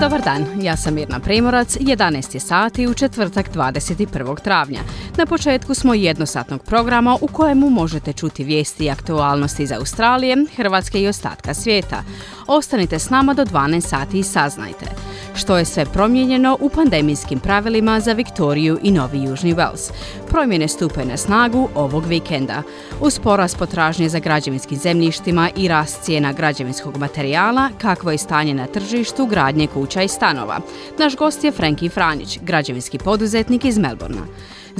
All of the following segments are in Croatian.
Dobar dan, ja sam Mirna Primorac, 11 je sati u četvrtak 21. travnja. Na početku smo jednosatnog programa u kojemu možete čuti vijesti i aktualnosti iz Australije, Hrvatske i ostatka svijeta. Ostanite s nama do 12 sati i saznajte što je sve promijenjeno u pandemijskim pravilima za Viktoriju i Novi Južni Wales. Promjene stupe na snagu ovog vikenda. Uz porast potražnje za građevinskim zemljištima i rast cijena građevinskog materijala, kakvo je stanje na tržištu gradnje kuća i stanova. Naš gost je Frenki Franjić, građevinski poduzetnik iz Melbourna.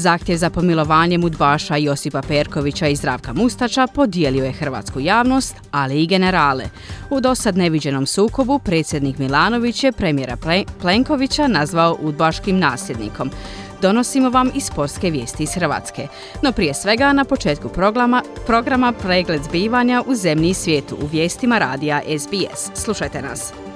Zahtjev za pomilovanjem udbaša Josipa Perkovića i Zdravka Mustača podijelio je hrvatsku javnost, ali i generale. U dosad neviđenom sukobu predsjednik Milanović je premijera Plenkovića nazvao udbaškim nasljednikom. Donosimo vam i sportske vijesti iz Hrvatske. No prije svega na početku programa, programa pregled zbivanja u zemlji i svijetu u vijestima radija SBS. Slušajte nas.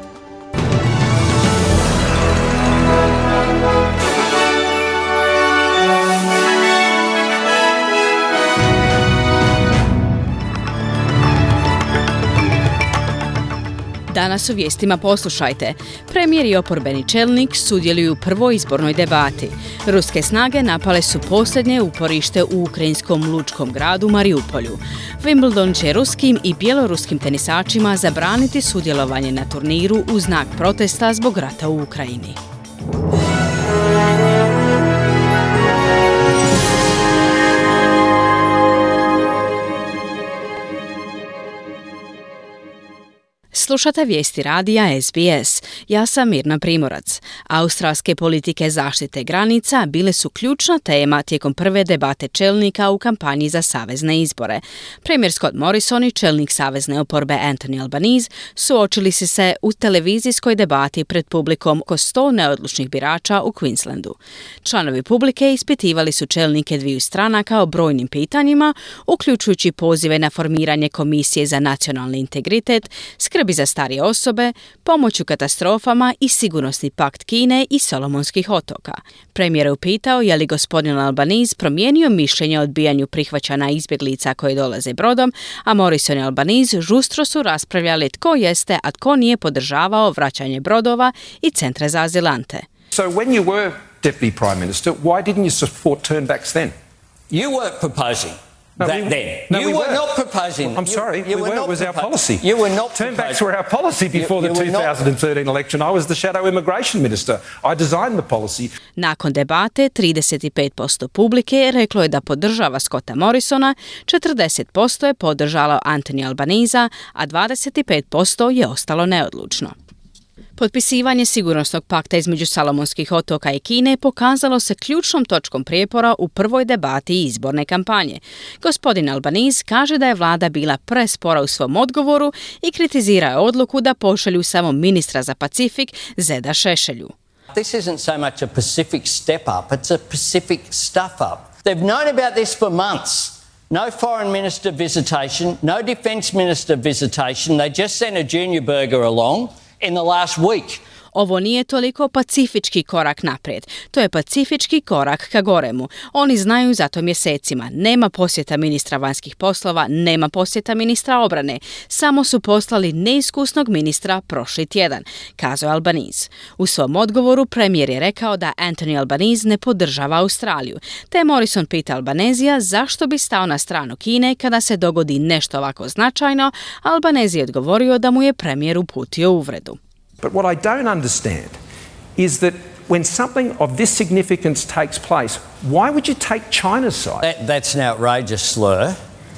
Danas u vijestima poslušajte. Premijer i oporbeni čelnik sudjeluju u prvoj izbornoj debati. Ruske snage napale su posljednje uporište u ukrajinskom lučkom gradu Mariupolju. Wimbledon će ruskim i bjeloruskim tenisačima zabraniti sudjelovanje na turniru u znak protesta zbog rata u Ukrajini. Slušate vijesti radija SBS. Ja sam Mirna Primorac. Australske politike zaštite granica bile su ključna tema tijekom prve debate čelnika u kampanji za savezne izbore. Premijer Scott Morrison i čelnik savezne oporbe Anthony Albanese suočili su se u televizijskoj debati pred publikom oko sto neodlučnih birača u Queenslandu. Članovi publike ispitivali su čelnike dviju stranaka o brojnim pitanjima, uključujući pozive na formiranje Komisije za nacionalni integritet, skrbi za starije osobe, pomoć u katastrofama i sigurnosni pakt Kine i Solomonskih otoka. Premijer je upitao je li gospodin Albaniz promijenio mišljenje o odbijanju prihvaćana izbjeglica koji dolaze brodom, a Morrison i Albaniz žustro su raspravljali tko jeste, a tko nije podržavao vraćanje brodova i centre za azilante. So when you were Deputy Prime Minister, why didn't you support turnbacks then? You weren't proposing No, that we- then. no, you we were weren't. not proposing. I'm you- sorry, you we were were. not It was our policy. You were not Turnbacks proposing- were our policy before You- the you were not- 2013 election. I was the shadow immigration minister. I designed the policy. Nakon debate 35% publike reklo je da podržava Scotta Morrisona, 40% je podržalo Anthony Albaniza, a 25% je ostalo neodlučno. Potpisivanje sigurnosnog pakta između Salomonskih otoka i Kine pokazalo se ključnom točkom prijepora u prvoj debati izborne kampanje. Gospodin Albaniz kaže da je vlada bila prespora u svom odgovoru i kritizira odluku da pošalju samo ministra za Pacifik Zeda Šešelju. This isn't so much a Pacific step up, it's a Pacific stuff up. They've known about this for months. No foreign minister visitation, no defence minister visitation. They just sent a junior burger along in the last week. Ovo nije toliko pacifički korak naprijed. To je pacifički korak ka goremu. Oni znaju za to mjesecima. Nema posjeta ministra vanjskih poslova, nema posjeta ministra obrane. Samo su poslali neiskusnog ministra prošli tjedan, kazao Albaniz. U svom odgovoru premijer je rekao da Anthony Albaniz ne podržava Australiju. Te Morrison pita Albanezija zašto bi stao na stranu Kine kada se dogodi nešto ovako značajno, Albanezi je odgovorio da mu je premijer uputio uvredu. But what I don't understand is that when something of this significance takes place, why would you take China's side? That, that's an outrageous slur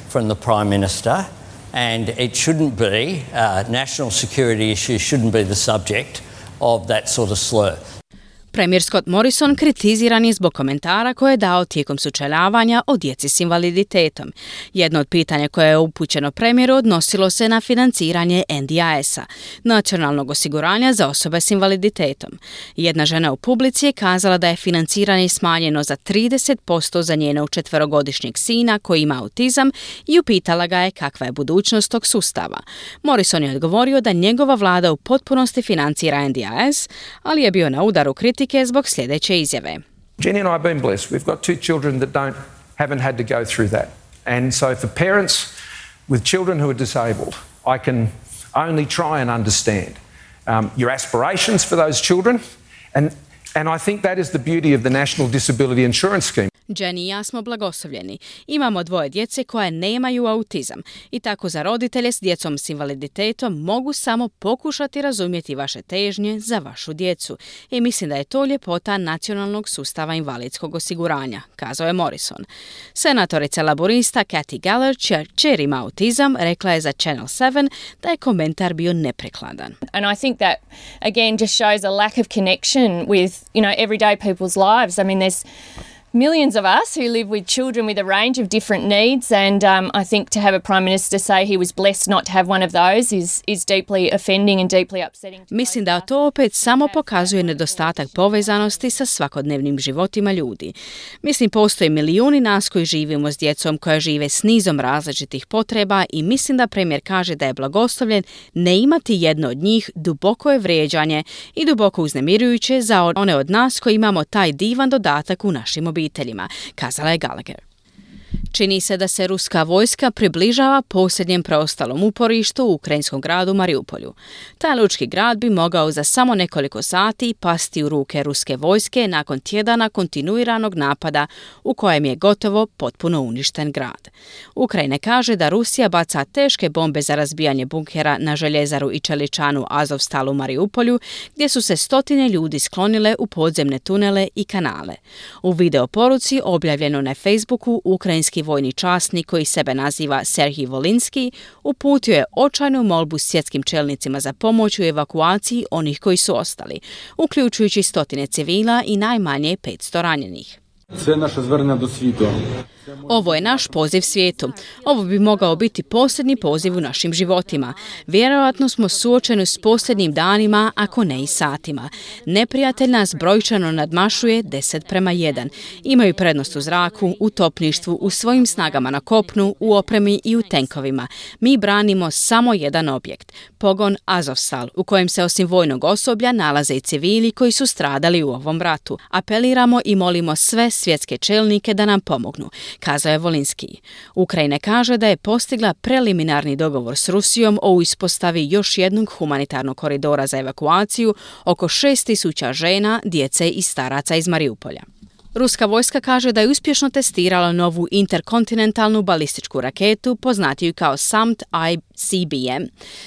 from the Prime Minister, and it shouldn't be, uh, national security issues shouldn't be the subject of that sort of slur. Premijer Scott Morrison kritiziran je zbog komentara koje je dao tijekom sučeljavanja o djeci s invaliditetom. Jedno od pitanja koje je upućeno premijeru odnosilo se na financiranje NDIS-a, nacionalnog osiguranja za osobe s invaliditetom. Jedna žena u publici je kazala da je financiranje smanjeno za 30% za njenog četverogodišnjeg sina koji ima autizam i upitala ga je kakva je budućnost tog sustava. Morrison je odgovorio da njegova vlada u potpunosti financira NDIS, ali je bio na udaru kritike zbog sljedeće izjave. Jenny and I have been blessed. We've got two children that don't haven't had to go through that. And so for parents with children who are disabled, I can only try and understand um, your aspirations for those children. And, and I think that is the beauty of the National Disability Insurance Scheme. Jenny i ja smo blagoslovljeni. Imamo dvoje djece koje nemaju autizam i tako za roditelje s djecom s invaliditetom mogu samo pokušati razumjeti vaše težnje za vašu djecu. I mislim da je to ljepota nacionalnog sustava invalidskog osiguranja, kazao je Morrison. Senatorica laborista Kathy Galler, čer ima autizam, rekla je za Channel 7 da je komentar bio neprekladan. And I think that again just shows a lack of connection with, you know, everyday people's lives. I mean there's millions of us who live with children with a range of different needs, and um, I think to have a prime minister say he was blessed not to have one of those is is deeply offending and deeply upsetting. Mislim da to opet samo pokazuje nedostatak povezanosti sa svakodnevnim životima ljudi. Mislim postoje milijuni nas koji živimo s djecom koja žive s nizom različitih potreba i mislim da premijer kaže da je blagoslovljen ne imati jedno od njih duboko je vrijeđanje i duboko uznemirujuće za one od nas koji imamo taj divan dodatak u našim obiteljima obiteljima, kazala je Gallagher. Čini se da se ruska vojska približava posljednjem preostalom uporištu u ukrajinskom gradu Mariupolju. Taj lučki grad bi mogao za samo nekoliko sati pasti u ruke ruske vojske nakon tjedana kontinuiranog napada u kojem je gotovo potpuno uništen grad. Ukrajine kaže da Rusija baca teške bombe za razbijanje bunkera na željezaru i čeličanu Azovstal u Mariupolju, gdje su se stotine ljudi sklonile u podzemne tunele i kanale. U video poruci objavljeno na Facebooku ukrajinski vojni časnik koji sebe naziva Serhij Volinski uputio je očajnu molbu svjetskim čelnicima za pomoć u evakuaciji onih koji su ostali, uključujući stotine civila i najmanje 500 ranjenih. Sve naše zvrne do svijetu. Ovo je naš poziv svijetu. Ovo bi mogao biti posljednji poziv u našim životima. Vjerojatno smo suočeni s posljednjim danima, ako ne i satima. Neprijatelj nas brojčano nadmašuje 10 prema 1. Imaju prednost u zraku, u topništvu, u svojim snagama na kopnu, u opremi i u tenkovima. Mi branimo samo jedan objekt, pogon Azovstal, u kojem se osim vojnog osoblja nalaze i civili koji su stradali u ovom ratu. Apeliramo i molimo sve svjetske čelnike da nam pomognu kazao je Volinski. Ukrajina kaže da je postigla preliminarni dogovor s Rusijom o ispostavi još jednog humanitarnog koridora za evakuaciju oko 6000 žena, djece i staraca iz Mariupolja. Ruska vojska kaže da je uspješno testirala novu interkontinentalnu balističku raketu poznatiju kao SAMT ICBM.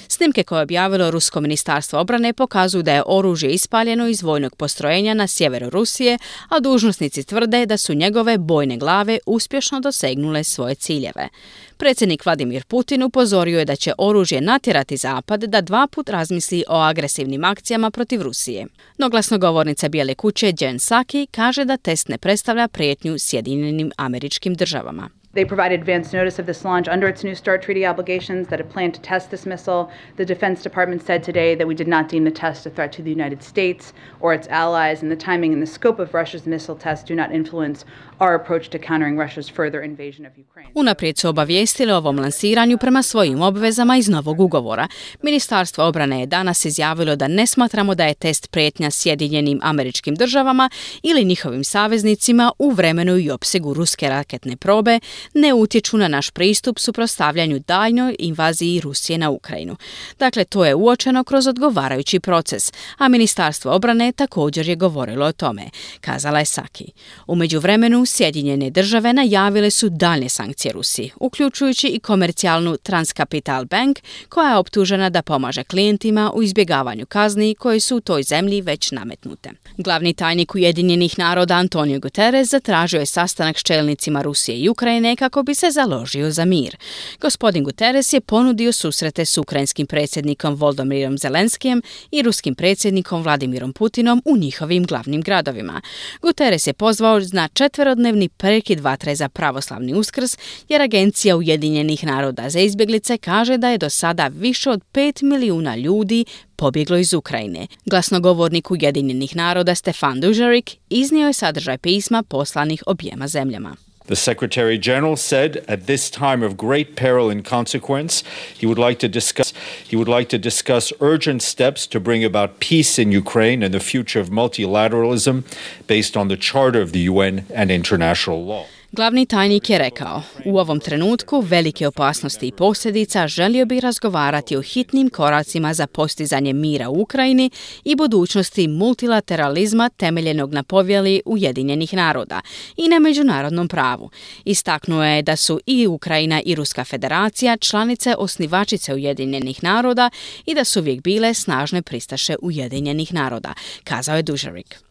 Snimke koje je objavilo Rusko ministarstvo obrane pokazuju da je oružje ispaljeno iz vojnog postrojenja na sjeveru Rusije, a dužnosnici tvrde da su njegove bojne glave uspješno dosegnule svoje ciljeve. Predsjednik Vladimir Putin upozorio je da će oružje natjerati Zapad da dva put razmisli o agresivnim akcijama protiv Rusije. No glasnogovornica Bijele kuće Jen Psaki kaže da test ne predstavlja prijetnju Sjedinjenim američkim državama. They provided advance notice of this launch under its New START treaty obligations that it planned to test this missile. The Defense Department said today that we did not deem the test a threat to the United States or its allies, and the timing and the scope of Russia's missile test do not influence our approach to countering Russia's further invasion of Ukraine. Unaprijed su obavijestili o ovom lansiranju prema svojim obvezama iz novog ugovora. Ministarstvo obrane je danas izjavilo da ne smatramo da je test prijetnja Sjedinjenim američkim državama ili njihovim saveznicima u vremenu i opsegu ruske raketne probe, ne utječu na naš pristup suprotstavljanju daljnjoj invaziji Rusije na Ukrajinu. Dakle, to je uočeno kroz odgovarajući proces, a Ministarstvo obrane također je govorilo o tome, kazala je Saki. U međuvremenu Sjedinjene države najavile su dalje sankcije Rusiji, uključujući i komercijalnu Transcapital Bank, koja je optužena da pomaže klijentima u izbjegavanju kazni koje su u toj zemlji već nametnute. Glavni tajnik Ujedinjenih naroda Antonio Guterres zatražio je sastanak s čelnicima Rusije i Ukrajine Ukrajine kako bi se založio za mir. Gospodin Guterres je ponudio susrete s ukrajinskim predsjednikom Voldomirom Zelenskijem i ruskim predsjednikom Vladimirom Putinom u njihovim glavnim gradovima. Guterres je pozvao na četverodnevni prekid vatre za pravoslavni uskrs jer Agencija Ujedinjenih naroda za izbjeglice kaže da je do sada više od 5 milijuna ljudi pobjeglo iz Ukrajine. Glasnogovornik Ujedinjenih naroda Stefan Dužarik iznio je sadržaj pisma poslanih objema zemljama. The Secretary General said at this time of great peril and consequence, he would like to discuss he would like to discuss urgent steps to bring about peace in Ukraine and the future of multilateralism based on the Charter of the UN and international law. Glavni tajnik je rekao, u ovom trenutku velike opasnosti i posljedica želio bi razgovarati o hitnim koracima za postizanje mira u Ukrajini i budućnosti multilateralizma temeljenog na povjeli Ujedinjenih naroda i na međunarodnom pravu. Istaknuo je da su i Ukrajina i Ruska federacija članice osnivačice Ujedinjenih naroda i da su uvijek bile snažne pristaše Ujedinjenih naroda, kazao je Dužarik.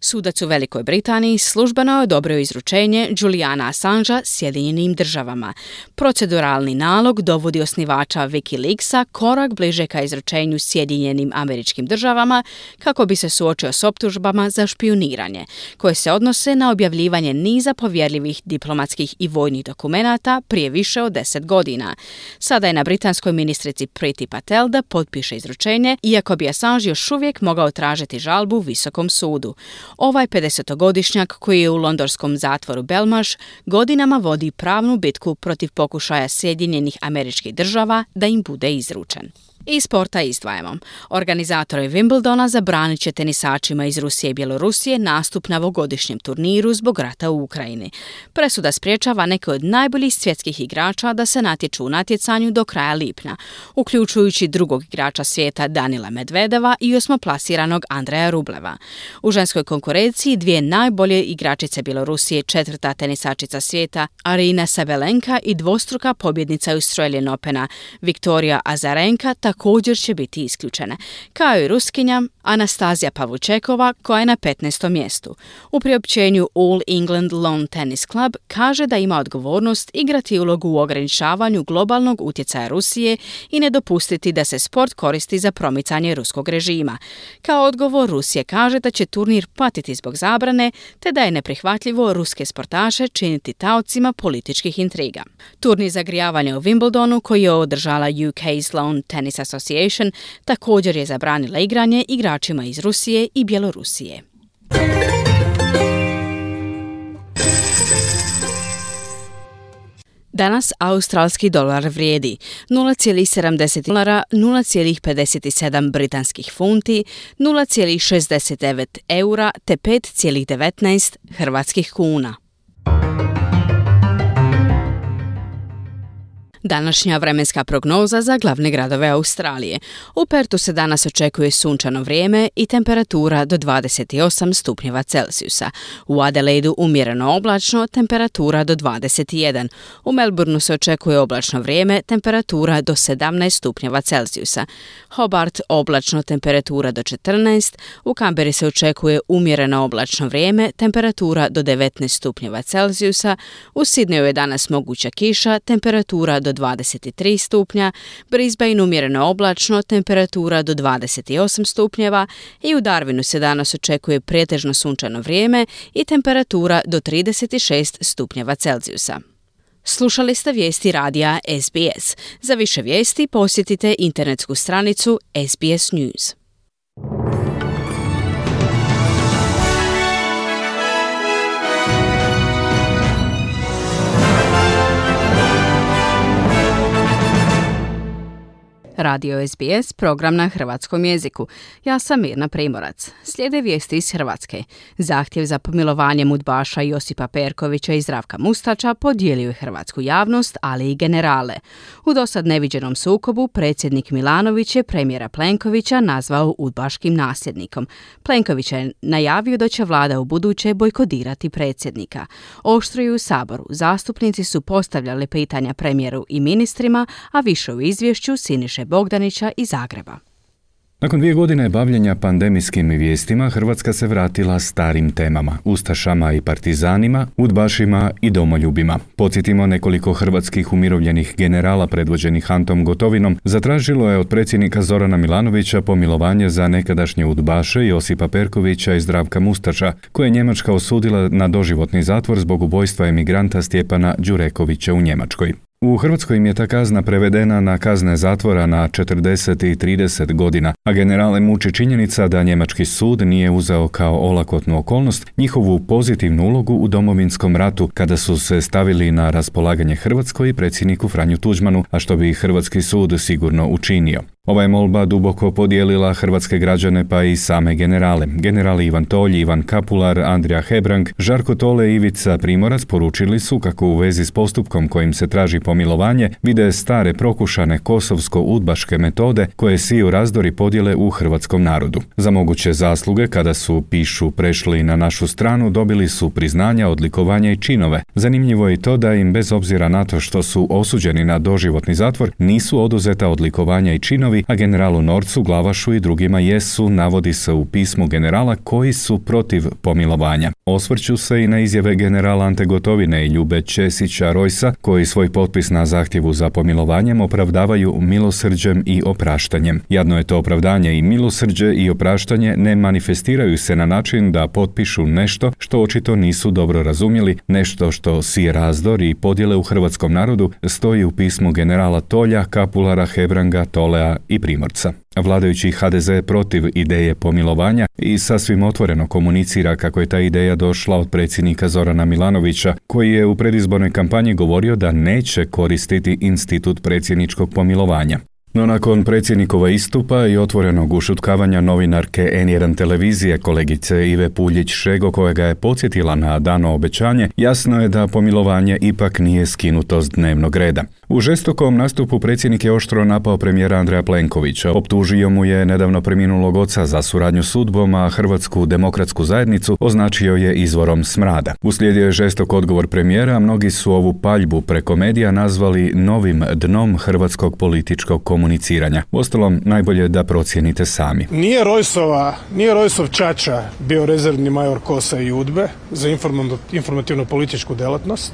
Sudac u Velikoj Britaniji službeno je odobrio izručenje Juliana Assangea Sjedinjenim državama. Proceduralni nalog dovodi osnivača Wikileaksa korak bliže ka izručenju Sjedinjenim američkim državama kako bi se suočio s optužbama za špioniranje, koje se odnose na objavljivanje niza povjerljivih diplomatskih i vojnih dokumenata prije više od deset godina. Sada je na britanskoj ministrici Priti Patel da potpiše izručenje, iako bi Assange još uvijek mogao tražiti žalbu u Visokom sudu. Ovaj 50-godišnjak koji je u londonskom zatvoru Belmaš godinama vodi pravnu bitku protiv pokušaja Sjedinjenih američkih država da im bude izručen. I sporta izdvajamo. Organizatori Wimbledona zabranit će tenisačima iz Rusije i Bjelorusije nastup na ovogodišnjem turniru zbog rata u Ukrajini. Presuda spriječava neke od najboljih svjetskih igrača da se natječu u natjecanju do kraja lipnja, uključujući drugog igrača svijeta Danila Medvedeva i osmoplasiranog Andreja Rubleva. U ženskoj konkurenciji dvije najbolje igračice Bjelorusije, četvrta tenisačica svijeta Arina Sabelenka i dvostruka pobjednica Australian Opena Viktorija Azarenka također će biti isključene, kao i ruskinja Anastazija Pavučekova koja je na 15. mjestu. U priopćenju All England Lawn Tennis Club kaže da ima odgovornost igrati ulogu u ograničavanju globalnog utjecaja Rusije i ne dopustiti da se sport koristi za promicanje ruskog režima. Kao odgovor Rusije kaže da će turnir patiti zbog zabrane te da je neprihvatljivo ruske sportaše činiti taocima političkih intriga. Turnir zagrijavanja u Wimbledonu koji je održala UK's Lawn Tennis Association također je zabranila igranje igračima iz Rusije i Bjelorusije. Danas australski dolar vrijedi 0,70 dolara, 0,57 britanskih funti, 0,69 eura te 5,19 hrvatskih kuna. Današnja vremenska prognoza za glavne gradove Australije. U Pertu se danas očekuje sunčano vrijeme i temperatura do 28 stupnjeva Celsijusa. U Adelaidu umjereno oblačno, temperatura do 21. U Melbourneu se očekuje oblačno vrijeme, temperatura do 17 stupnjeva Celsijusa. Hobart oblačno, temperatura do 14. U Kamberi se očekuje umjereno oblačno vrijeme, temperatura do 19 stupnjeva Celsijusa. U Sidneju je danas moguća kiša, temperatura do 23 stupnja, Brisbane umjereno oblačno, temperatura do 28 stupnjeva i u Darwinu se danas očekuje pretežno sunčano vrijeme i temperatura do 36 stupnjeva Celzijusa. Slušali ste vijesti radija SBS. Za više vijesti posjetite internetsku stranicu SBS News. Radio SBS, program na hrvatskom jeziku. Ja sam Mirna Primorac. Slijede vijesti iz Hrvatske. Zahtjev za pomilovanjem udbaša Josipa Perkovića i Zdravka Mustača podijelio je hrvatsku javnost, ali i generale. U dosad neviđenom sukobu predsjednik Milanović je premijera Plenkovića nazvao udbaškim nasljednikom. Plenković je najavio da će vlada u buduće bojkodirati predsjednika. Oštruju u Saboru. Zastupnici su postavljali pitanja premijeru i ministrima, a više u izvješću Siniše Bogdanića iz Zagreba. Nakon dvije godine bavljenja pandemijskim vijestima, Hrvatska se vratila starim temama, ustašama i partizanima, udbašima i domoljubima. Podsjetimo nekoliko hrvatskih umirovljenih generala predvođenih Antom Gotovinom zatražilo je od predsjednika Zorana Milanovića pomilovanje za nekadašnje udbaše Josipa Perkovića i Zdravka Mustača, koje je Njemačka osudila na doživotni zatvor zbog ubojstva emigranta Stjepana Đurekovića u Njemačkoj. U Hrvatskoj im je ta kazna prevedena na kazne zatvora na 40 i 30 godina, a generale muči činjenica da njemački sud nije uzeo kao olakotnu okolnost njihovu pozitivnu ulogu u domovinskom ratu kada su se stavili na raspolaganje Hrvatskoj i predsjedniku Franju Tuđmanu, a što bi hrvatski sud sigurno učinio. Ova je molba duboko podijelila hrvatske građane pa i same generale. Generali Ivan Tolj, Ivan Kapular, Andrija Hebrang, Žarko Tole i Ivica Primorac poručili su kako u vezi s postupkom kojim se traži pomilovanje vide stare prokušane kosovsko-udbaške metode koje siju razdori podjele u hrvatskom narodu. Za moguće zasluge kada su, pišu, prešli na našu stranu dobili su priznanja, odlikovanja i činove. Zanimljivo je to da im bez obzira na to što su osuđeni na doživotni zatvor nisu oduzeta odlikovanja i činovi a generalu Norcu, Glavašu i drugima jesu, navodi se u pismu generala koji su protiv pomilovanja. Osvrću se i na izjave generala Ante Gotovine i Ljube Česića Rojsa, koji svoj potpis na zahtjevu za pomilovanjem opravdavaju milosrđem i opraštanjem. Jadno je to opravdanje i milosrđe i opraštanje ne manifestiraju se na način da potpišu nešto što očito nisu dobro razumjeli, nešto što si razdor i podjele u hrvatskom narodu stoji u pismu generala Tolja, Kapulara, Hebranga, Tolea i Primorca. Vladajući HDZ protiv ideje pomilovanja i sasvim otvoreno komunicira kako je ta ideja došla od predsjednika Zorana Milanovića, koji je u predizbornoj kampanji govorio da neće koristiti institut predsjedničkog pomilovanja. No nakon predsjednikova istupa i otvorenog ušutkavanja novinarke N1 televizije kolegice Ive Puljić-Šego kojega je podsjetila na dano obećanje, jasno je da pomilovanje ipak nije skinuto s dnevnog reda. U žestokom nastupu predsjednik je oštro napao premijera Andreja Plenkovića. Optužio mu je nedavno preminulog oca za suradnju s udbom, a Hrvatsku demokratsku zajednicu označio je izvorom smrada. Uslijedio je žestok odgovor premijera, mnogi su ovu paljbu preko medija nazvali novim dnom hrvatskog političkog komuniciranja. Ostalom, najbolje da procijenite sami. Nije Rojsova, nije Rojsov Čača bio rezervni major Kosa i Udbe za informativno političku delatnost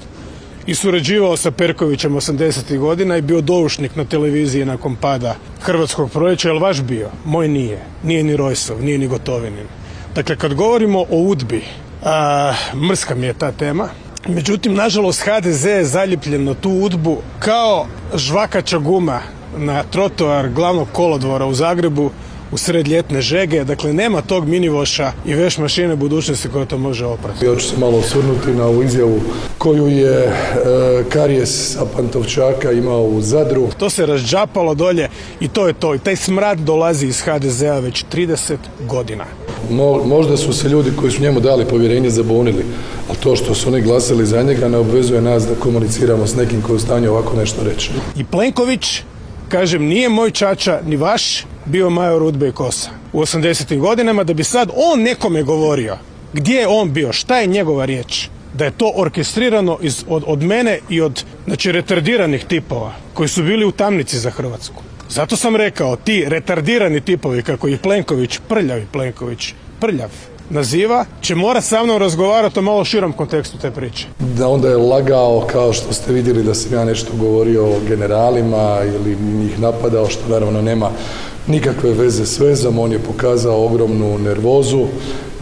i surađivao sa Perkovićem 80. godina i bio doušnik na televiziji nakon pada hrvatskog proljeća, jel vaš bio? Moj nije. Nije ni Rojsov, nije ni Gotovinin. Dakle, kad govorimo o udbi, a, mrska mi je ta tema, međutim, nažalost, HDZ je zaljepljen na tu udbu kao žvakača guma na trotoar glavnog kolodvora u Zagrebu u sred ljetne žege, dakle nema tog minivoša i veš mašine budućnosti koja to može oprati. Ja ću se malo osvrnuti na ovu izjavu koju je e, Karijes sa Pantovčaka imao u Zadru. To se razđapalo dolje i to je to. I taj smrad dolazi iz HDZ-a već 30 godina. Mo, možda su se ljudi koji su njemu dali povjerenje zabunili, ali to što su oni glasali za njega ne obvezuje nas da komuniciramo s nekim koji je u stanju ovako nešto reći. I Plenković kažem, nije moj čača ni vaš bio major Udbe i Kosa u 80. godinama da bi sad on nekome govorio gdje je on bio, šta je njegova riječ da je to orkestrirano iz, od, od mene i od znači retardiranih tipova koji su bili u tamnici za Hrvatsku. Zato sam rekao, ti retardirani tipovi kako ih Plenković, prljavi Plenković, prljav, naziva, će mora sa mnom razgovarati o malo širom kontekstu te priče. Da onda je lagao kao što ste vidjeli da sam ja nešto govorio o generalima ili njih napadao što naravno nema nikakve veze s vezom, on je pokazao ogromnu nervozu,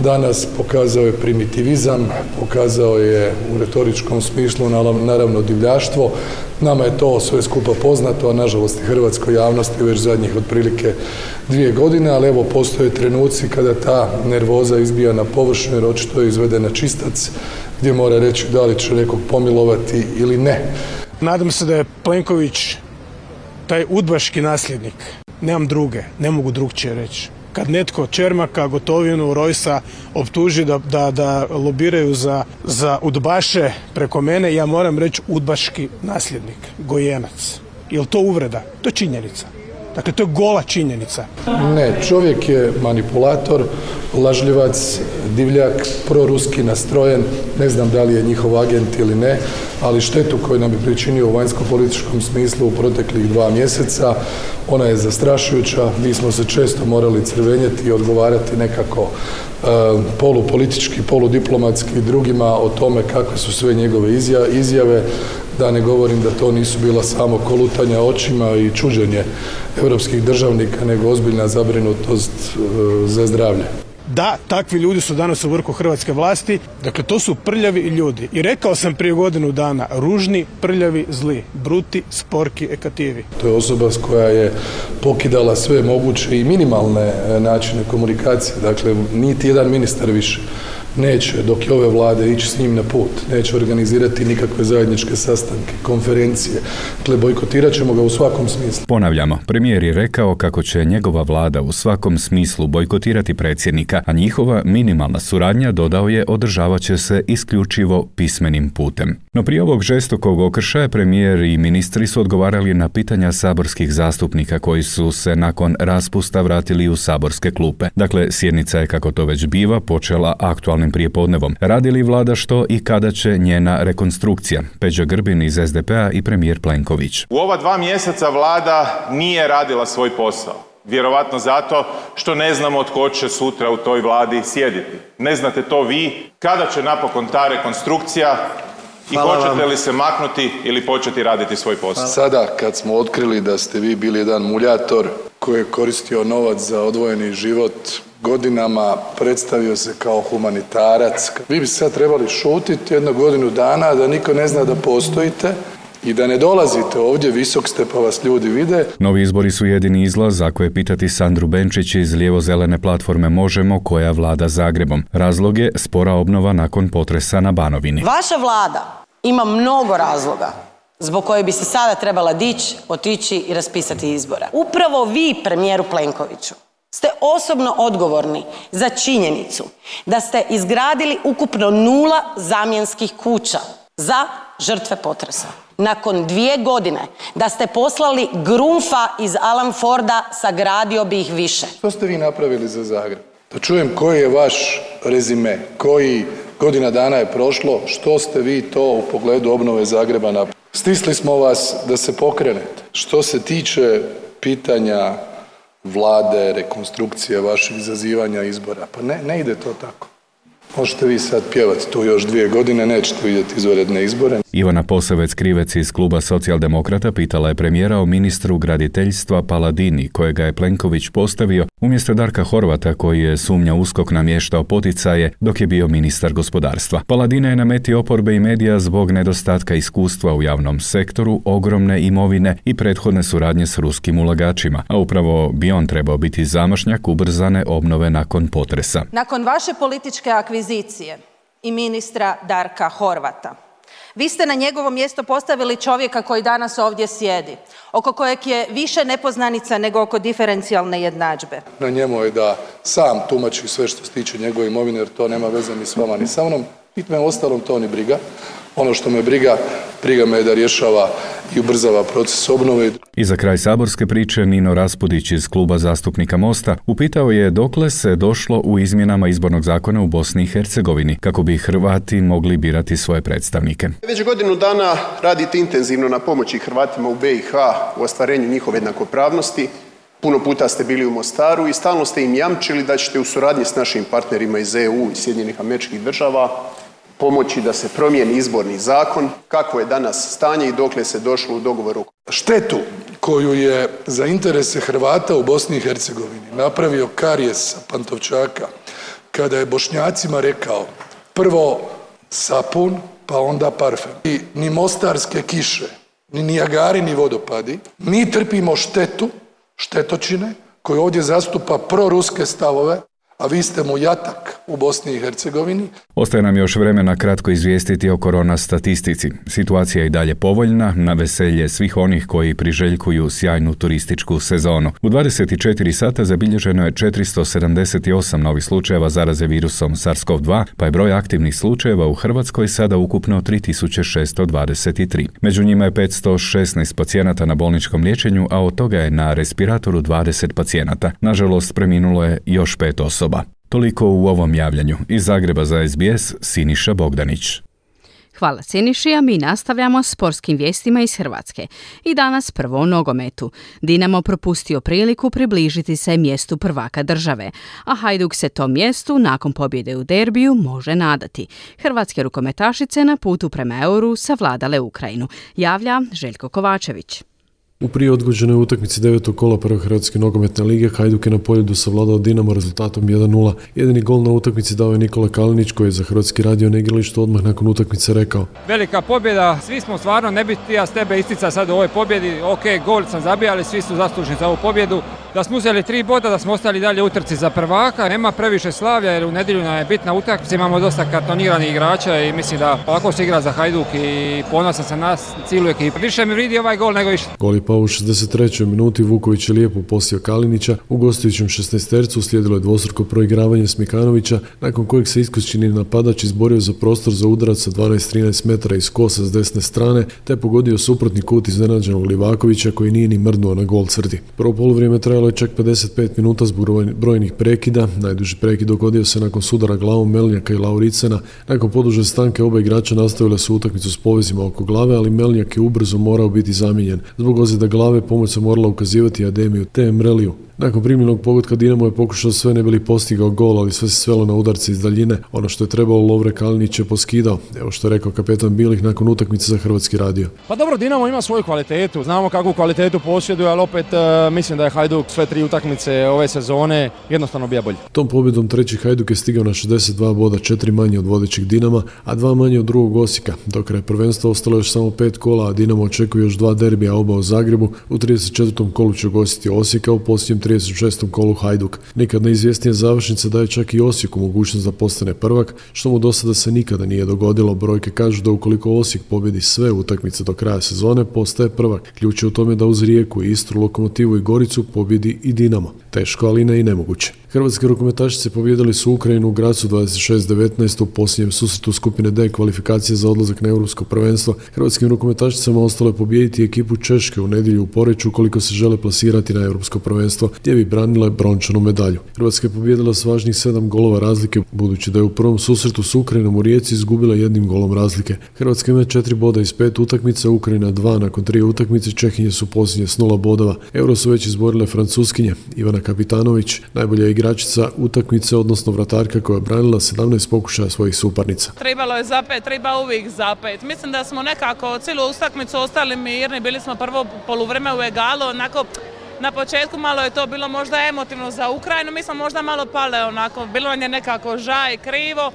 danas pokazao je primitivizam, pokazao je u retoričkom smislu naravno divljaštvo. Nama je to sve skupa poznato, a nažalost i hrvatskoj javnosti već zadnjih otprilike dvije godine, ali evo postoje trenuci kada ta nervoza izbija na površinu jer očito je izvedena čistac gdje mora reći da li će nekog pomilovati ili ne. Nadam se da je Plenković taj udbaški nasljednik nemam druge, ne mogu drugčije reći. Kad netko Čermaka, Gotovinu, Rojsa optuži da, da, da lobiraju za, za udbaše preko mene, ja moram reći udbaški nasljednik, gojenac. Je to uvreda? To je činjenica. Dakle, to je gola činjenica. Ne, čovjek je manipulator, lažljivac, divljak, proruski nastrojen, ne znam da li je njihov agent ili ne, ali štetu koju nam je pričinio u vanjsko-političkom smislu u proteklih dva mjeseca, ona je zastrašujuća, mi smo se često morali crvenjeti i odgovarati nekako e, polupolitički, poludiplomatski drugima o tome kakve su sve njegove izjave, da ne govorim da to nisu bila samo kolutanja očima i čuđenje europskih državnika, nego ozbiljna zabrinutost e, za zdravlje. Da, takvi ljudi su danas u vrhu hrvatske vlasti, dakle to su prljavi ljudi. I rekao sam prije godinu dana, ružni, prljavi, zli, bruti, sporki, ekativi. To je osoba koja je pokidala sve moguće i minimalne e, načine komunikacije, dakle niti jedan ministar više neće dok je ove vlade ići s njim na put, neće organizirati nikakve zajedničke sastanke, konferencije. Dakle, bojkotirat ćemo ga u svakom smislu. Ponavljamo, premijer je rekao kako će njegova vlada u svakom smislu bojkotirati predsjednika, a njihova minimalna suradnja, dodao je, održavat će se isključivo pismenim putem. No prije ovog žestokog okršaja premijer i ministri su odgovarali na pitanja saborskih zastupnika koji su se nakon raspusta vratili u saborske klupe. Dakle, sjednica je, kako to već biva, počela aktualno aktualnim prijepodnevom. Radi li vlada što i kada će njena rekonstrukcija? Peđa Grbin iz SDP-a i premijer Plenković. U ova dva mjeseca vlada nije radila svoj posao. Vjerovatno zato što ne znamo tko će sutra u toj vladi sjediti. Ne znate to vi kada će napokon ta rekonstrukcija i hoćete li se maknuti ili početi raditi svoj posao? Sada kad smo otkrili da ste vi bili jedan muljator koji je koristio novac za odvojeni život godinama predstavio se kao humanitarac. Vi bi sad trebali šutiti jednu godinu dana da niko ne zna da postojite i da ne dolazite ovdje, visok ste pa vas ljudi vide. Novi izbori su jedini izlaz, ako je pitati Sandru Benčić iz lijevo-zelene platforme Možemo, koja vlada Zagrebom. Razlog je spora obnova nakon potresa na Banovini. Vaša vlada ima mnogo razloga zbog koje bi se sada trebala dići, otići i raspisati izbora. Upravo vi, premijeru Plenkoviću, ste osobno odgovorni za činjenicu da ste izgradili ukupno nula zamjenskih kuća za žrtve potresa. Nakon dvije godine da ste poslali Grunfa iz Alan Forda, sagradio bi ih više. Što ste vi napravili za Zagreb? Da čujem koji je vaš rezime, koji godina dana je prošlo, što ste vi to u pogledu obnove Zagreba napravili? Stisli smo vas da se pokrenete. Što se tiče pitanja vlade, rekonstrukcije vaših zazivanja izbora. Pa ne, ne ide to tako. Možete vi sad pjevati tu još dvije godine, nećete vidjeti izvanredne izbore. Ivana Posavec Krivec iz kluba socijaldemokrata pitala je premijera o ministru graditeljstva Paladini, kojega je Plenković postavio umjesto Darka Horvata koji je sumnja uskok namještao poticaje dok je bio ministar gospodarstva. Paladina je na meti oporbe i medija zbog nedostatka iskustva u javnom sektoru, ogromne imovine i prethodne suradnje s ruskim ulagačima, a upravo bi on trebao biti zamašnjak ubrzane obnove nakon potresa. Nakon vaše političke akvizicije i ministra Darka Horvata, vi ste na njegovo mjesto postavili čovjeka koji danas ovdje sjedi, oko kojeg je više nepoznanica nego oko diferencijalne jednadžbe. Na njemu je da sam tumači sve što se tiče njegove imovine jer to nema veze ni s vama ni sa mnom, niti me ostalom to ni briga. Ono što me briga, briga me je da rješava i ubrzava proces obnove. I za kraj saborske priče Nino Raspudić iz kluba zastupnika Mosta upitao je dokle se došlo u izmjenama izbornog zakona u Bosni i Hercegovini kako bi Hrvati mogli birati svoje predstavnike. Već godinu dana radite intenzivno na pomoći Hrvatima u BiH u ostvarenju njihove jednakopravnosti. Puno puta ste bili u Mostaru i stalno ste im jamčili da ćete u suradnji s našim partnerima iz EU i Sjedinjenih američkih država pomoći da se promijeni izborni zakon, kako je danas stanje i dokle se došlo u dogovoru. Štetu koju je za interese Hrvata u Bosni i Hercegovini napravio Karijes Pantovčaka kada je Bošnjacima rekao prvo sapun pa onda parfem. I ni mostarske kiše, ni nijagari ni vodopadi, mi trpimo štetu, štetočine koje ovdje zastupa proruske stavove a vi ste mu jatak u Bosni i Hercegovini. Ostaje nam još vremena kratko izvijestiti o korona statistici. Situacija je i dalje povoljna, na veselje svih onih koji priželjkuju sjajnu turističku sezonu. U 24 sata zabilježeno je 478 novih slučajeva zaraze virusom SARS-CoV-2, pa je broj aktivnih slučajeva u Hrvatskoj sada ukupno 3623. Među njima je 516 pacijenata na bolničkom liječenju, a od toga je na respiratoru 20 pacijenata. Nažalost, preminulo je još pet osoba. Toliko u ovom javljanju. Iz Zagreba za SBS, Siniša Bogdanić. Hvala Siniši, a mi nastavljamo s sportskim vijestima iz Hrvatske. I danas prvo o nogometu. Dinamo propustio priliku približiti se mjestu prvaka države, a Hajduk se tom mjestu nakon pobjede u derbiju može nadati. Hrvatske rukometašice na putu prema euru savladale Ukrajinu. Javlja Željko Kovačević. U prije odgođenoj utakmici devetog kola prve Hrvatske nogometne lige Hajduk je na poljedu savladao Dinamo rezultatom 1-0. Jedini gol na utakmici dao je Nikola Kalinić koji je za Hrvatski radio na igralištu odmah nakon utakmice rekao. Velika pobjeda, svi smo stvarno, ne bih ja s tebe istica sad u ovoj pobjedi, ok, gol sam zabijali, svi su zaslužni za ovu pobjedu. Da smo uzeli tri boda, da smo ostali dalje utrci za prvaka, nema previše slavlja jer u nedjelju nam je bitna utakmica, imamo dosta kartoniranih igrača i mislim da ovako se igra za Hajduk i ponosan sam nas, cijelu ekipu. Više mi vridi ovaj gol nego više. Gol pa u 63. minuti Vuković je lijepo posio Kalinića, u gostujućem 16 uslijedilo je dvostruko proigravanje Smikanovića, nakon kojeg se iskućeni napadač izborio za prostor za udarac sa 12-13 metara iz kosa s desne strane, te pogodio suprotni kut iznenađenog Livakovića koji nije ni mrdnuo na gol crti. Prvo poluvrijeme trajalo je čak 55 minuta zbog brojnih prekida, najduži prekid dogodio se nakon sudara glavom Melnjaka i Lauricena, nakon poduže stanke oba igrača nastavile su utakmicu s povezima oko glave, ali Melnjak je ubrzo morao biti zamijenjen. Zbog ozljeda glave pomoć se morala ukazivati Ademiju te Mreliju. Nakon primljenog pogotka Dinamo je pokušao sve ne bili postigao gol, ali sve se svelo na udarce iz daljine. Ono što je trebalo Lovre Kalinić je poskidao. Evo što je rekao kapetan Bilih nakon utakmice za Hrvatski radio. Pa dobro, Dinamo ima svoju kvalitetu. Znamo kakvu kvalitetu posjeduje, ali opet e, mislim da je Hajduk sve tri utakmice ove sezone jednostavno bija bolji. Tom pobjedom treći Hajduk je stigao na 62 boda, četiri manje od vodećeg Dinama, a dva manje od drugog Osijeka. Dok je prvenstva ostalo još samo pet kola, a Dinamo očekuje još dva derbija oba u Zagrebu. U 34. kolu će gostiti Osijeka, u posljednjem 36. kolu Hajduk. Nikad neizvjesnija završnica daje čak i Osijeku mogućnost da postane prvak, što mu do sada se nikada nije dogodilo. Brojke kažu da ukoliko Osijek pobjedi sve utakmice do kraja sezone, postaje prvak. Ključ je u tome da uz Rijeku, Istru, Lokomotivu i Goricu pobjedi i Dinamo. Teško, ali ne i nemoguće. Hrvatski rukometašice pobjedili su Ukrajinu u Gracu 26-19 u posljednjem susretu skupine D kvalifikacije za odlazak na europsko prvenstvo. Hrvatskim rukometašicama ostalo je pobijediti ekipu Češke u nedjelju u Poreću ukoliko se žele plasirati na europsko prvenstvo gdje bi branile brončanu medalju. Hrvatska je pobijedila s važnih sedam golova razlike budući da je u prvom susretu s Ukrajinom u Rijeci izgubila jednim golom razlike. Hrvatska ima četiri boda iz pet utakmica, Ukrajina dva nakon tri utakmice, Čehinje su posljednje s nula bodova. Euro su već izborile Francuskinje, Ivana Kapitanović, najbolja igračica utakmice, odnosno vratarka koja je branila 17 pokušaja svojih suparnica. Trebalo je zapet, treba uvijek zapet. Mislim da smo nekako cijelu utakmicu ostali mirni, bili smo prvo poluvreme u egalu, onako na početku malo je to bilo možda emotivno za Ukrajinu, mi smo možda malo pale onako, bilo nam je nekako žaj, krivo,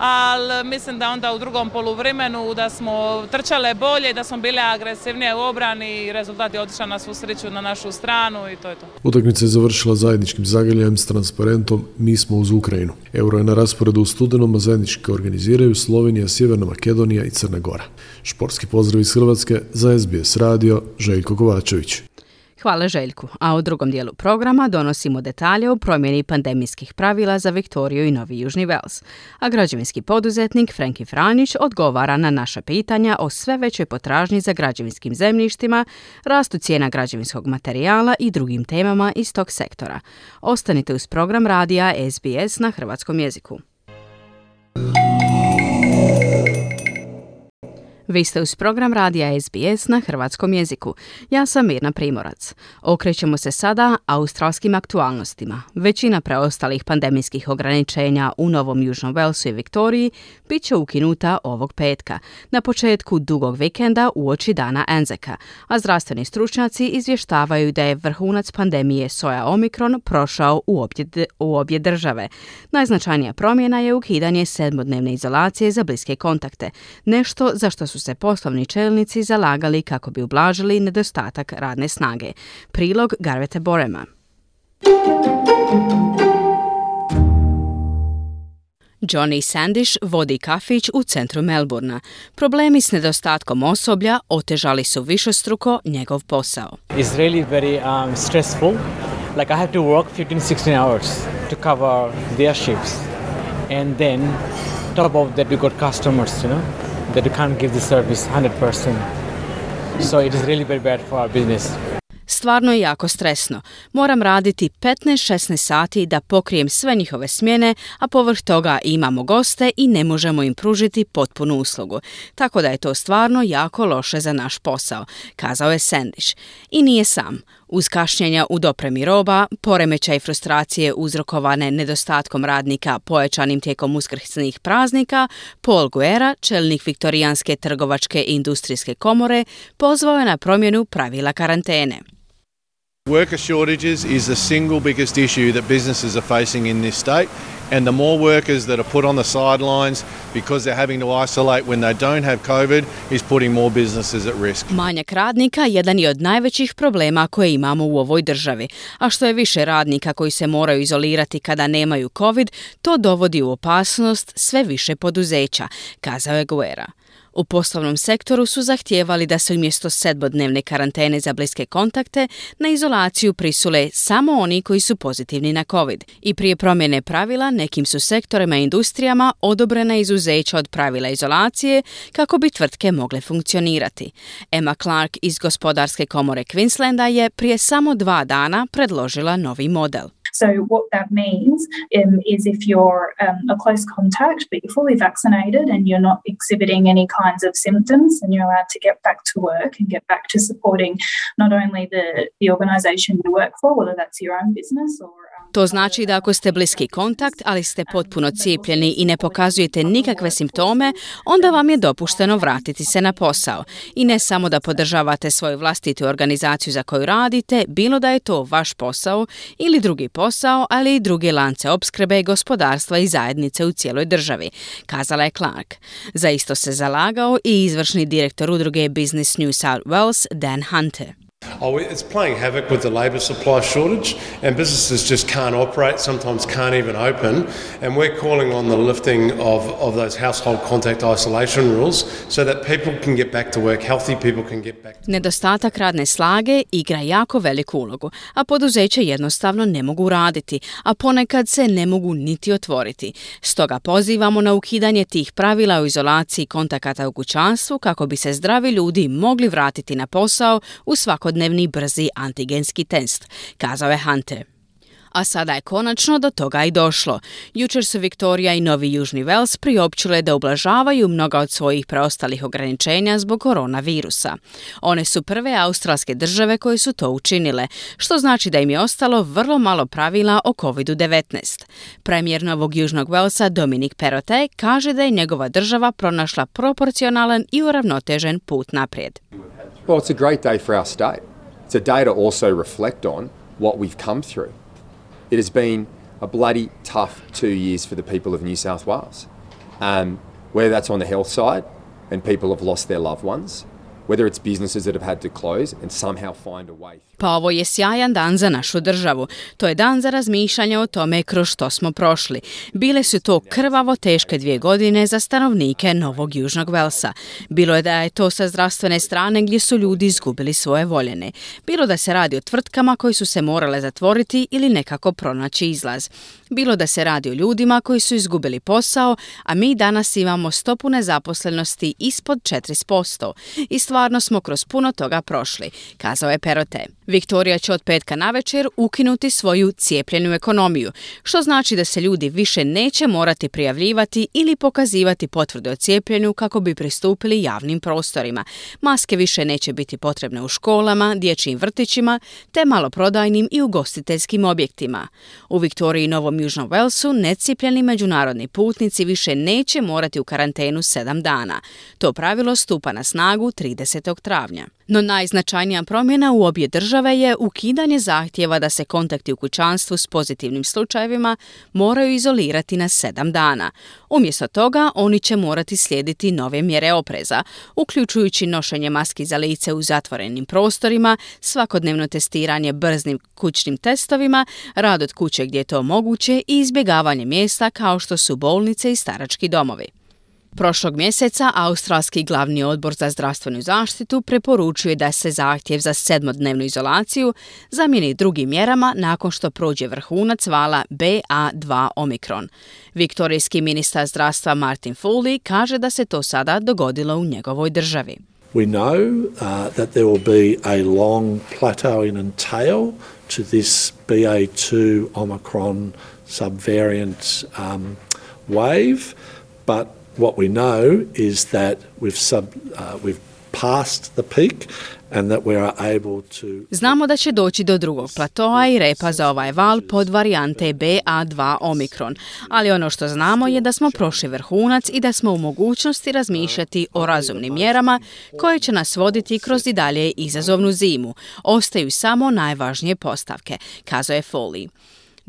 ali mislim da onda u drugom poluvremenu da smo trčale bolje, da smo bile agresivnije u obrani i rezultat je otišao na svu sreću na našu stranu i to je to. Utakmica je završila zajedničkim zagrljajem s transparentom Mi smo uz Ukrajinu. Euro je na rasporedu u studenom, a zajednički organiziraju Slovenija, Sjeverna Makedonija i Crna Gora. Športski pozdrav iz Hrvatske za SBS radio Željko Kovačević. Hvala Željku, a u drugom dijelu programa donosimo detalje o promjeni pandemijskih pravila za Viktoriju i Novi Južni Vels, a građevinski poduzetnik Frenki Franić odgovara na naša pitanja o sve većoj potražnji za građevinskim zemljištima, rastu cijena građevinskog materijala i drugim temama iz tog sektora. Ostanite uz program radija SBS na hrvatskom jeziku. Vi ste uz program radija SBS na hrvatskom jeziku. Ja sam Mirna Primorac. Okrećemo se sada australskim aktualnostima. Većina preostalih pandemijskih ograničenja u Novom Južnom Velsu i Viktoriji bit će ukinuta ovog petka, na početku dugog vikenda uoči dana Enzeka, a zdravstveni stručnjaci izvještavaju da je vrhunac pandemije soja Omikron prošao u obje, u obje države. Najznačajnija promjena je ukidanje sedmodnevne izolacije za bliske kontakte, nešto za što su se poslovni čelnici zalagali kako bi ublažili nedostatak radne snage. Prilog Garvete Borema. Johnny Sandish vodi kafić u centru Melburna. Problemi s nedostatkom osoblja otežali su višestruko njegov posao. It's really very um, stressful. Like I have to work 15-16 hours to cover their shifts. And then top of that we got customers, you know, that we can't give the service 100%. So it is really very bad for our business. Stvarno je jako stresno. Moram raditi 15-16 sati da pokrijem sve njihove smjene, a povrh toga imamo goste i ne možemo im pružiti potpunu uslugu. Tako da je to stvarno jako loše za naš posao, kazao je Sendiš. I nije sam. Uz kašnjenja u dopremi roba, poremećaj frustracije uzrokovane nedostatkom radnika pojačanim tijekom uskrsnih praznika, Paul Guerra, čelnik Viktorijanske trgovačke i industrijske komore, pozvao je na promjenu pravila karantene. Worker shortages is the single biggest issue that businesses are facing in this state, and the more workers that are put on the sidelines because they're having to isolate when they don't have COVID is putting more businesses at risk. Manjak radnika jedan je od najvećih problema koje imamo u ovoj državi, a što je više radnika koji se moraju izolirati kada nemaju COVID, to dovodi u opasnost sve više poduzeća, kazao je Guerra. U poslovnom sektoru su zahtijevali da se umjesto sedmodnevne karantene za bliske kontakte na izolaciju prisule samo oni koji su pozitivni na COVID. I prije promjene pravila nekim su sektorima i industrijama odobrena izuzeća od pravila izolacije kako bi tvrtke mogle funkcionirati. Emma Clark iz gospodarske komore Queenslanda je prije samo dva dana predložila novi model. So, what that means um, is if you're um, a close contact but you're fully vaccinated and you're not exhibiting any kinds of symptoms, and you're allowed to get back to work and get back to supporting not only the, the organisation you work for, whether that's your own business or To znači da ako ste bliski kontakt, ali ste potpuno cijepljeni i ne pokazujete nikakve simptome, onda vam je dopušteno vratiti se na posao. I ne samo da podržavate svoju vlastitu organizaciju za koju radite, bilo da je to vaš posao ili drugi posao, ali i druge lance opskrbe, gospodarstva i zajednice u cijeloj državi, kazala je Clark. Za isto se zalagao i izvršni direktor udruge Business New South Wales, Dan Hunter. Oh, it's playing havoc with the labour supply shortage, and businesses just can't operate, sometimes can't even open. And we're calling on the lifting of, of those household contact isolation rules so that people can get back to work, healthy people can get back. Nedostatak radne slage igra jako veliku ulogu, a poduzeća jednostavno ne mogu raditi, a ponekad se ne mogu niti otvoriti. Stoga pozivamo na ukidanje tih pravila o izolaciji kontakata u kućanstvu kako bi se zdravi ljudi mogli vratiti na posao u svako svakodnevni brzi antigenski test, kazao je Hunter. A sada je konačno do toga i došlo. Jučer su Viktorija i Novi Južni Vels priopćile da ublažavaju mnoga od svojih preostalih ograničenja zbog koronavirusa. One su prve australske države koje su to učinile, što znači da im je ostalo vrlo malo pravila o COVID-19. Premijer Novog Južnog Velsa Dominik Perote kaže da je njegova država pronašla proporcionalan i uravnotežen put naprijed. Well, it's a great day for our state. It's a day to also reflect on what we've come through. It has been a bloody tough two years for the people of New South Wales. Um, whether that's on the health side and people have lost their loved ones, whether it's businesses that have had to close and somehow find a way. Pa ovo je sjajan dan za našu državu. To je dan za razmišljanje o tome kroz što smo prošli. Bile su to krvavo teške dvije godine za stanovnike Novog Južnog Velsa. Bilo je da je to sa zdravstvene strane gdje su ljudi izgubili svoje voljene. Bilo da se radi o tvrtkama koji su se morale zatvoriti ili nekako pronaći izlaz. Bilo da se radi o ljudima koji su izgubili posao, a mi danas imamo stopu nezaposlenosti ispod 4%. I stvarno smo kroz puno toga prošli, kazao je Perote. Viktorija će od petka na večer ukinuti svoju cijepljenu ekonomiju, što znači da se ljudi više neće morati prijavljivati ili pokazivati potvrde o cijepljenju kako bi pristupili javnim prostorima. Maske više neće biti potrebne u školama, dječjim vrtićima te maloprodajnim i ugostiteljskim objektima. U Viktoriji i Novom Južnom Velsu necijepljeni međunarodni putnici više neće morati u karantenu sedam dana. To pravilo stupa na snagu 30. travnja. No najznačajnija promjena u obje države je ukidanje zahtjeva da se kontakti u kućanstvu s pozitivnim slučajevima moraju izolirati na sedam dana. Umjesto toga oni će morati slijediti nove mjere opreza, uključujući nošenje maski za lice u zatvorenim prostorima, svakodnevno testiranje brznim kućnim testovima, rad od kuće gdje je to moguće i izbjegavanje mjesta kao što su bolnice i starački domovi. Prošlog mjeseca Australski glavni odbor za zdravstvenu zaštitu preporučuje da se zahtjev za sedmodnevnu izolaciju zamijeni drugim mjerama nakon što prođe vrhunac vala BA2 Omikron. Viktorijski ministar zdravstva Martin Foley kaže da se to sada dogodilo u njegovoj državi. We know uh, that there will be a long plateauing and tail to this BA2 Omicron subvariant um, wave, but what we know is that we've, sub, uh, we've passed the peak and that we are able to... Znamo da će doći do drugog platoa i repa za ovaj val pod varijante BA2 Omikron, ali ono što znamo je da smo prošli vrhunac i da smo u mogućnosti razmišljati o razumnim mjerama koje će nas voditi kroz i dalje izazovnu zimu. Ostaju samo najvažnije postavke, kazao je Foley.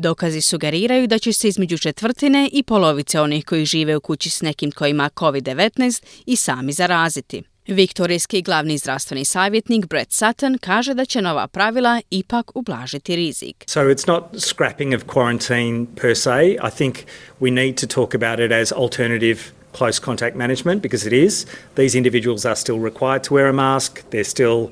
Dokazi sugeriraju da će se između četvrtine i polovice onih koji žive u kući s nekim koji ima COVID-19 i sami zaraziti. Viktorijski glavni zdravstveni savjetnik Brett Sutton kaže da će nova pravila ipak ublažiti rizik. So it's not scrapping of quarantine per se. I think we need to talk about it as alternative close contact management because it is. These individuals are still required to wear a mask. They're still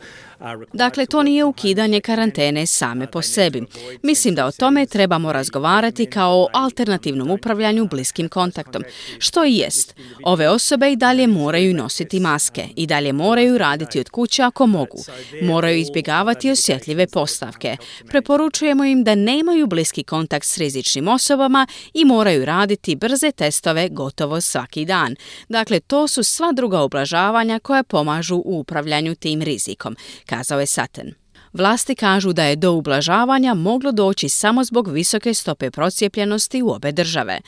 Dakle, to nije ukidanje karantene same po sebi. Mislim da o tome trebamo razgovarati kao o alternativnom upravljanju bliskim kontaktom, što i jest. Ove osobe i dalje moraju nositi maske, i dalje moraju raditi od kuće ako mogu, moraju izbjegavati osjetljive postavke. Preporučujemo im da nemaju bliski kontakt s rizičnim osobama i moraju raditi brze testove gotovo svaki dan. Dakle, to su sva druga ublažavanja koja pomažu u upravljanju tim rizikom kazao je Sutton. Vlasti kažu da je do ublažavanja moglo doći samo zbog visoke stope procijepljenosti u obe države.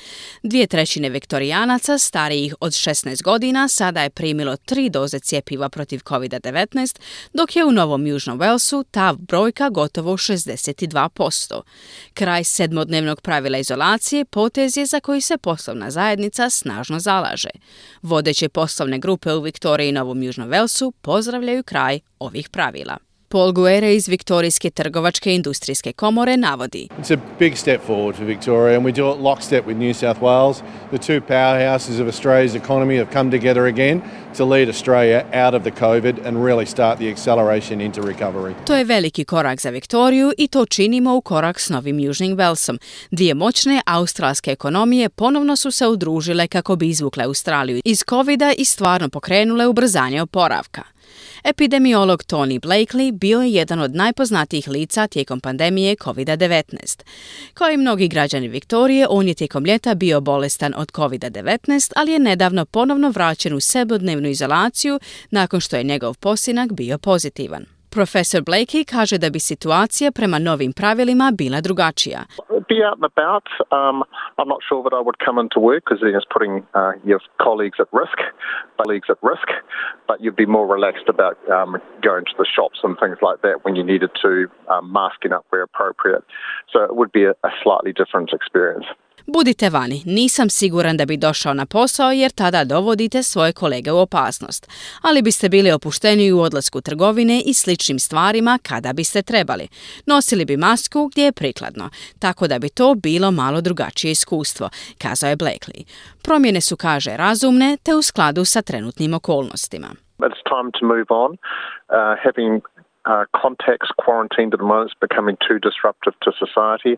Dvije trećine viktorijanaca starijih od 16 godina sada je primilo tri doze cjepiva protiv COVID-19, dok je u Novom Južnom Walesu ta brojka gotovo 62%. Kraj sedmodnevnog pravila izolacije potez je za koji se poslovna zajednica snažno zalaže. Vodeće poslovne grupe u Viktoriji i Novom Južnom Walesu pozdravljaju kraj ovih pravila. Paul Guerre iz Viktorijske trgovačke industrijske komore navodi. It's a big step forward for Victoria and we do it lockstep with New South Wales. The two powerhouses of Australia's economy have come together again to lead Australia out of the COVID and really start the acceleration into recovery. To je veliki korak za Viktoriju i to činimo u korak s Novim Južnim Velsom. Dvije moćne australske ekonomije ponovno su se udružile kako bi izvukle Australiju iz covida i stvarno pokrenule ubrzanje oporavka. Epidemiolog Tony Blakely bio je jedan od najpoznatijih lica tijekom pandemije COVID-19. Kao i mnogi građani Viktorije, on je tijekom ljeta bio bolestan od COVID-19, ali je nedavno ponovno vraćen u sebodnevnu izolaciju nakon što je njegov posinak bio pozitivan. Profesor Blakey kaže da bi situacija prema novim pravilima bila drugačija. Be out and about. Um, I'm not sure that I would come into work because it's putting uh, your colleagues at risk, colleagues at risk, but you'd be more relaxed about um, going to the shops and things like that when you needed to, um, masking up where appropriate. So it would be a, a slightly different experience. Budite vani, nisam siguran da bi došao na posao jer tada dovodite svoje kolege u opasnost, ali biste bili opušteni u odlasku trgovine i sličnim stvarima kada biste trebali. Nosili bi masku gdje je prikladno, tako da bi to bilo malo drugačije iskustvo, kazao je Blakely. Promjene su, kaže, razumne te u skladu sa trenutnim okolnostima. It's time to move on. Uh, having uh, contacts quarantined at the moment is becoming too disruptive to society.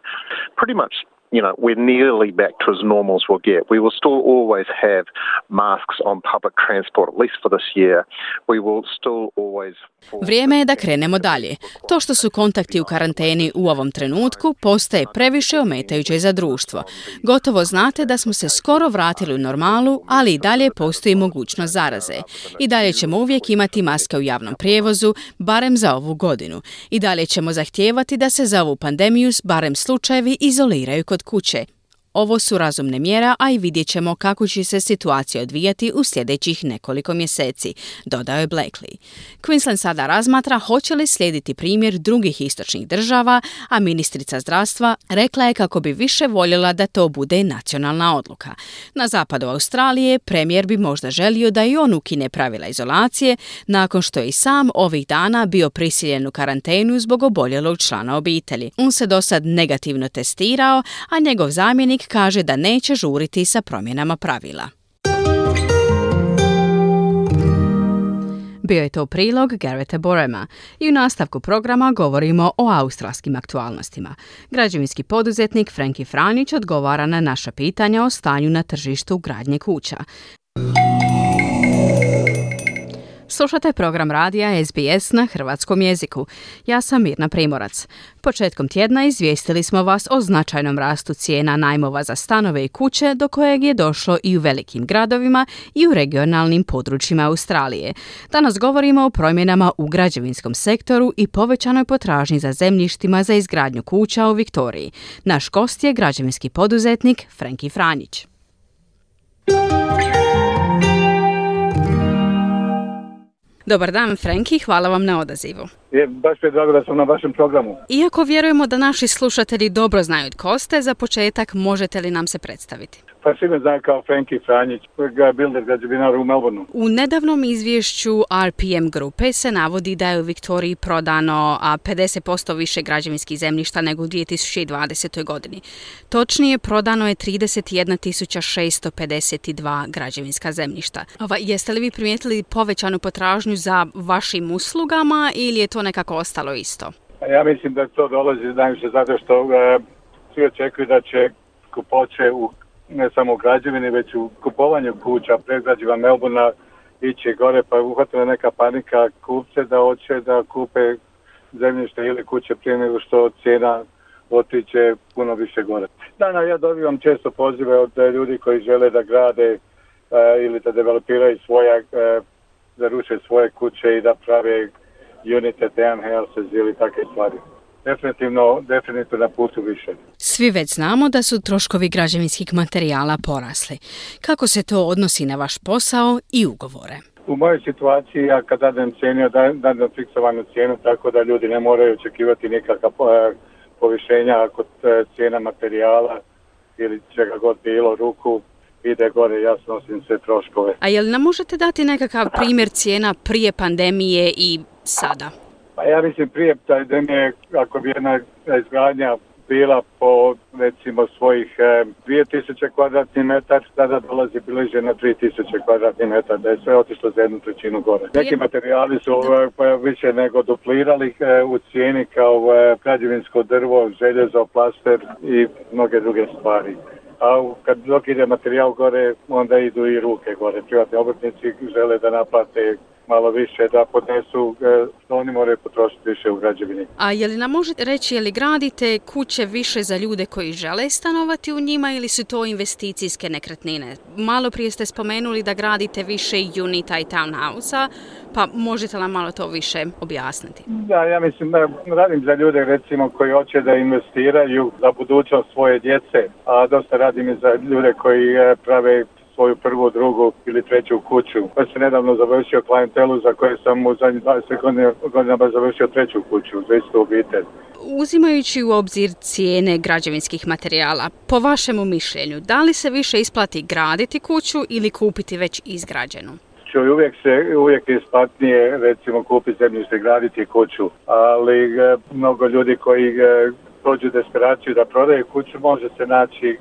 Pretty much you know, we're nearly back to as normal as we'll get. We will still always have masks on public transport, at least for this year. We will still always... Vrijeme je da krenemo dalje. To što su kontakti u karanteni u ovom trenutku postaje previše ometajuće za društvo. Gotovo znate da smo se skoro vratili u normalu, ali i dalje postoji mogućnost zaraze. I dalje ćemo uvijek imati maske u javnom prijevozu, barem za ovu godinu. I dalje ćemo zahtijevati da se za ovu pandemiju barem slučajevi izoliraju kod kuće. Ovo su razumne mjera, a i vidjet ćemo kako će se situacija odvijati u sljedećih nekoliko mjeseci, dodao je Blakely. Queensland sada razmatra hoće li slijediti primjer drugih istočnih država, a ministrica zdravstva rekla je kako bi više voljela da to bude nacionalna odluka. Na zapadu Australije premijer bi možda želio da i on ukine pravila izolacije, nakon što je i sam ovih dana bio prisiljen u karantenu zbog oboljelog člana obitelji. On se do sad negativno testirao, a njegov zamjenik kaže da neće žuriti sa promjenama pravila. Bio je to prilog Garreta Borema i u nastavku programa govorimo o australskim aktualnostima. Građevinski poduzetnik Franki Franić odgovara na naša pitanja o stanju na tržištu gradnje kuća. Slušate program radija SBS na hrvatskom jeziku. Ja sam Mirna Primorac. Početkom tjedna izvijestili smo vas o značajnom rastu cijena najmova za stanove i kuće do kojeg je došlo i u velikim gradovima i u regionalnim područjima Australije. Danas govorimo o promjenama u građevinskom sektoru i povećanoj potražnji za zemljištima za izgradnju kuća u Viktoriji. Naš gost je građevinski poduzetnik Franki Franjić. Dobar dan, Frenki, hvala vam na odazivu. Je, baš mi je drago da sam na vašem programu. Iako vjerujemo da naši slušatelji dobro znaju tko ste, za početak možete li nam se predstaviti? Pa kao Franjić, builder građevinar u Melbourneu. U nedavnom izvješću RPM grupe se navodi da je u Viktoriji prodano a 50% više građevinskih zemljišta nego u 2020. godini. Točnije, prodano je 31.652 građevinska zemljišta. Ova, jeste li vi primijetili povećanu potražnju za vašim uslugama ili je to nekako ostalo isto? Pa ja mislim da to dolazi najviše zato što e, svi očekuju da će kupoće u ne samo u građevini, već u kupovanju kuća, predgrađiva Melbourna ići gore, pa je uhvatila neka panika kupce da hoće da kupe zemljište ili kuće prije nego što cijena otiće puno više gore. Dana ja dobivam često pozive od ljudi koji žele da grade e, ili da developiraju svoje, da ruše svoje kuće i da prave unite, townhouses ili takve stvari definitivno, definitivno na putu više. Svi već znamo da su troškovi građevinskih materijala porasli. Kako se to odnosi na vaš posao i ugovore? U mojoj situaciji ja kad dadem cijenu, dadem fiksovanu cijenu tako da ljudi ne moraju očekivati nikakva e, povišenja ako e, cijena materijala ili čega god bilo ruku ide gore, ja snosim sve troškove. A jel nam možete dati nekakav primjer cijena prije pandemije i sada? Pa ja mislim prije pandemije, ako bi jedna izgradnja bila po recimo svojih 2000 kvadratni metar, tada dolazi bliže na 3000 kvadratni metar, da je sve otišlo za jednu trećinu gore. Neki materijali su pa više nego duplirali e, u cijeni kao e, građevinsko drvo, željezo, plaster i mnoge druge stvari. A kad dok ide materijal gore, onda idu i ruke gore. Privatni obrtnici žele da naplate malo više da podnesu e, što oni moraju potrošiti više u građevini. A je li nam možete reći je li gradite kuće više za ljude koji žele stanovati u njima ili su to investicijske nekretnine? Malo prije ste spomenuli da gradite više unita i townhouse pa možete nam malo to više objasniti? Da, ja mislim da radim za ljude recimo koji hoće da investiraju za budućnost svoje djece, a dosta radim i za ljude koji e, prave svoju prvu, drugu ili treću kuću. Pa se nedavno završio klijentelu za koje sam u zadnjih 20 godina, godina završio treću kuću za istu obitelj. Uzimajući u obzir cijene građevinskih materijala, po vašemu mišljenju, da li se više isplati graditi kuću ili kupiti već izgrađenu? uvijek se uvijek je isplatnije recimo kupiti zemljište graditi kuću, ali e, mnogo ljudi koji dođu desperaciju da prodaju kuću može se naći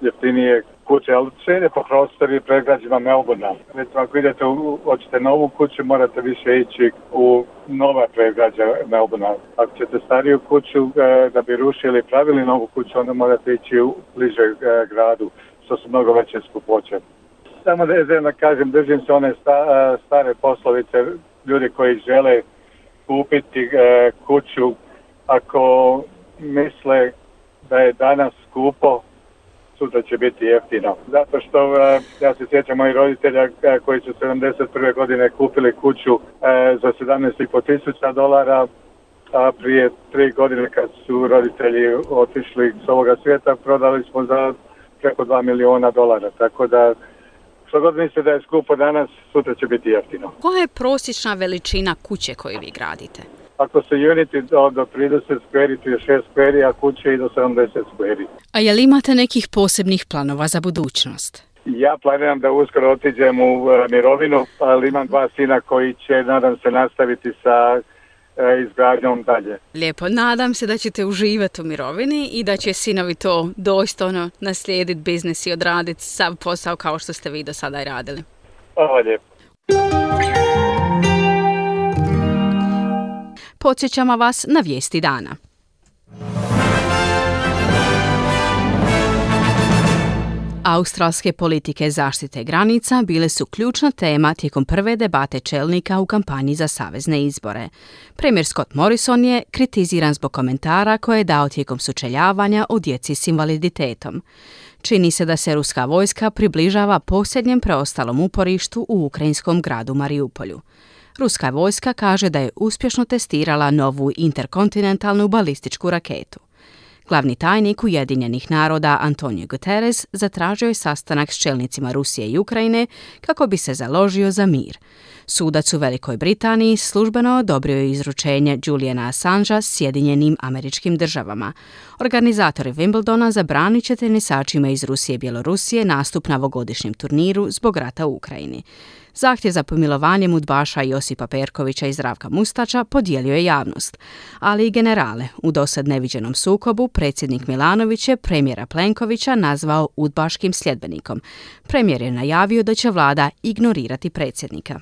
jeftinije kuće, ali cijene po prostoru i pregrađima Melbourna. Recimo, ako idete u, hoćete novu kuću, morate više ići u nova pregrađa Melbourna. Ako ćete stariju kuću e, da bi rušili pravili novu kuću, onda morate ići u bliže e, gradu, što su mnogo veće skupoće. Samo da kažem, držim se one e, stare poslovice, ljudi koji žele kupiti kuću, ako misle da je danas skupo, sutra će biti jeftino. Zato što e, ja se sjećam mojih roditelja e, koji su 71. godine kupili kuću e, za 17,5 tisuća dolara, a prije tri godine kad su roditelji otišli s ovoga svijeta prodali smo za preko 2 miliona dolara, tako da što god misle da je skupo danas, sutra će biti jeftino. Koja je prosječna veličina kuće koju vi gradite? Ako se uniti do, do 30 square, 36 square, a kuće i do 70 square. A je li imate nekih posebnih planova za budućnost? Ja planiram da uskoro otiđem u e, mirovinu, ali imam dva sina koji će, nadam se, nastaviti sa e, izgradnjom dalje. Lijepo, nadam se da ćete uživati u mirovini i da će sinovi to dostojno naslijediti biznis i odraditi sav posao kao što ste vi do sada i radili. Hvala lijepo. Podsjećamo vas na vijesti dana. Australske politike zaštite granica bile su ključna tema tijekom prve debate čelnika u kampanji za savezne izbore. Premijer Scott Morrison je kritiziran zbog komentara koje je dao tijekom sučeljavanja o djeci s invaliditetom. Čini se da se ruska vojska približava posljednjem preostalom uporištu u ukrajinskom gradu Mariupolju. Ruska vojska kaže da je uspješno testirala novu interkontinentalnu balističku raketu. Glavni tajnik Ujedinjenih naroda Antonio Guterres zatražio je sastanak s čelnicima Rusije i Ukrajine kako bi se založio za mir. Sudac u Velikoj Britaniji službeno odobrio je izručenje Juliana Assangea Sjedinjenim američkim državama. Organizatori Wimbledona zabranit će tenisačima iz Rusije i Bjelorusije nastup na ovogodišnjem turniru zbog rata u Ukrajini. Zahtjev za pomilovanjem udbaša Josipa Perkovića i Zdravka Mustača podijelio je javnost, ali i generale. U dosad neviđenom sukobu predsjednik Milanović je premijera Plenkovića nazvao udbaškim sljedbenikom. Premijer je najavio da će vlada ignorirati predsjednika.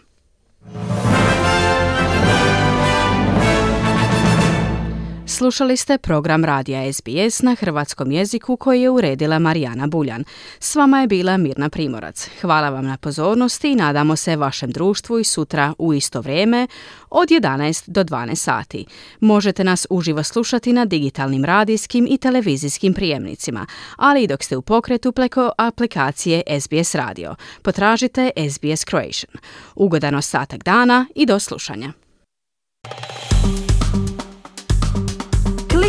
Slušali ste program Radija SBS na hrvatskom jeziku koji je uredila Marijana Buljan. S vama je bila Mirna Primorac. Hvala vam na pozornosti i nadamo se vašem društvu i sutra u isto vrijeme od 11 do 12 sati. Možete nas uživo slušati na digitalnim radijskim i televizijskim prijemnicima, ali i dok ste u pokretu preko aplikacije SBS Radio. Potražite SBS Croatian. Ugodan ostatak dana i do slušanja.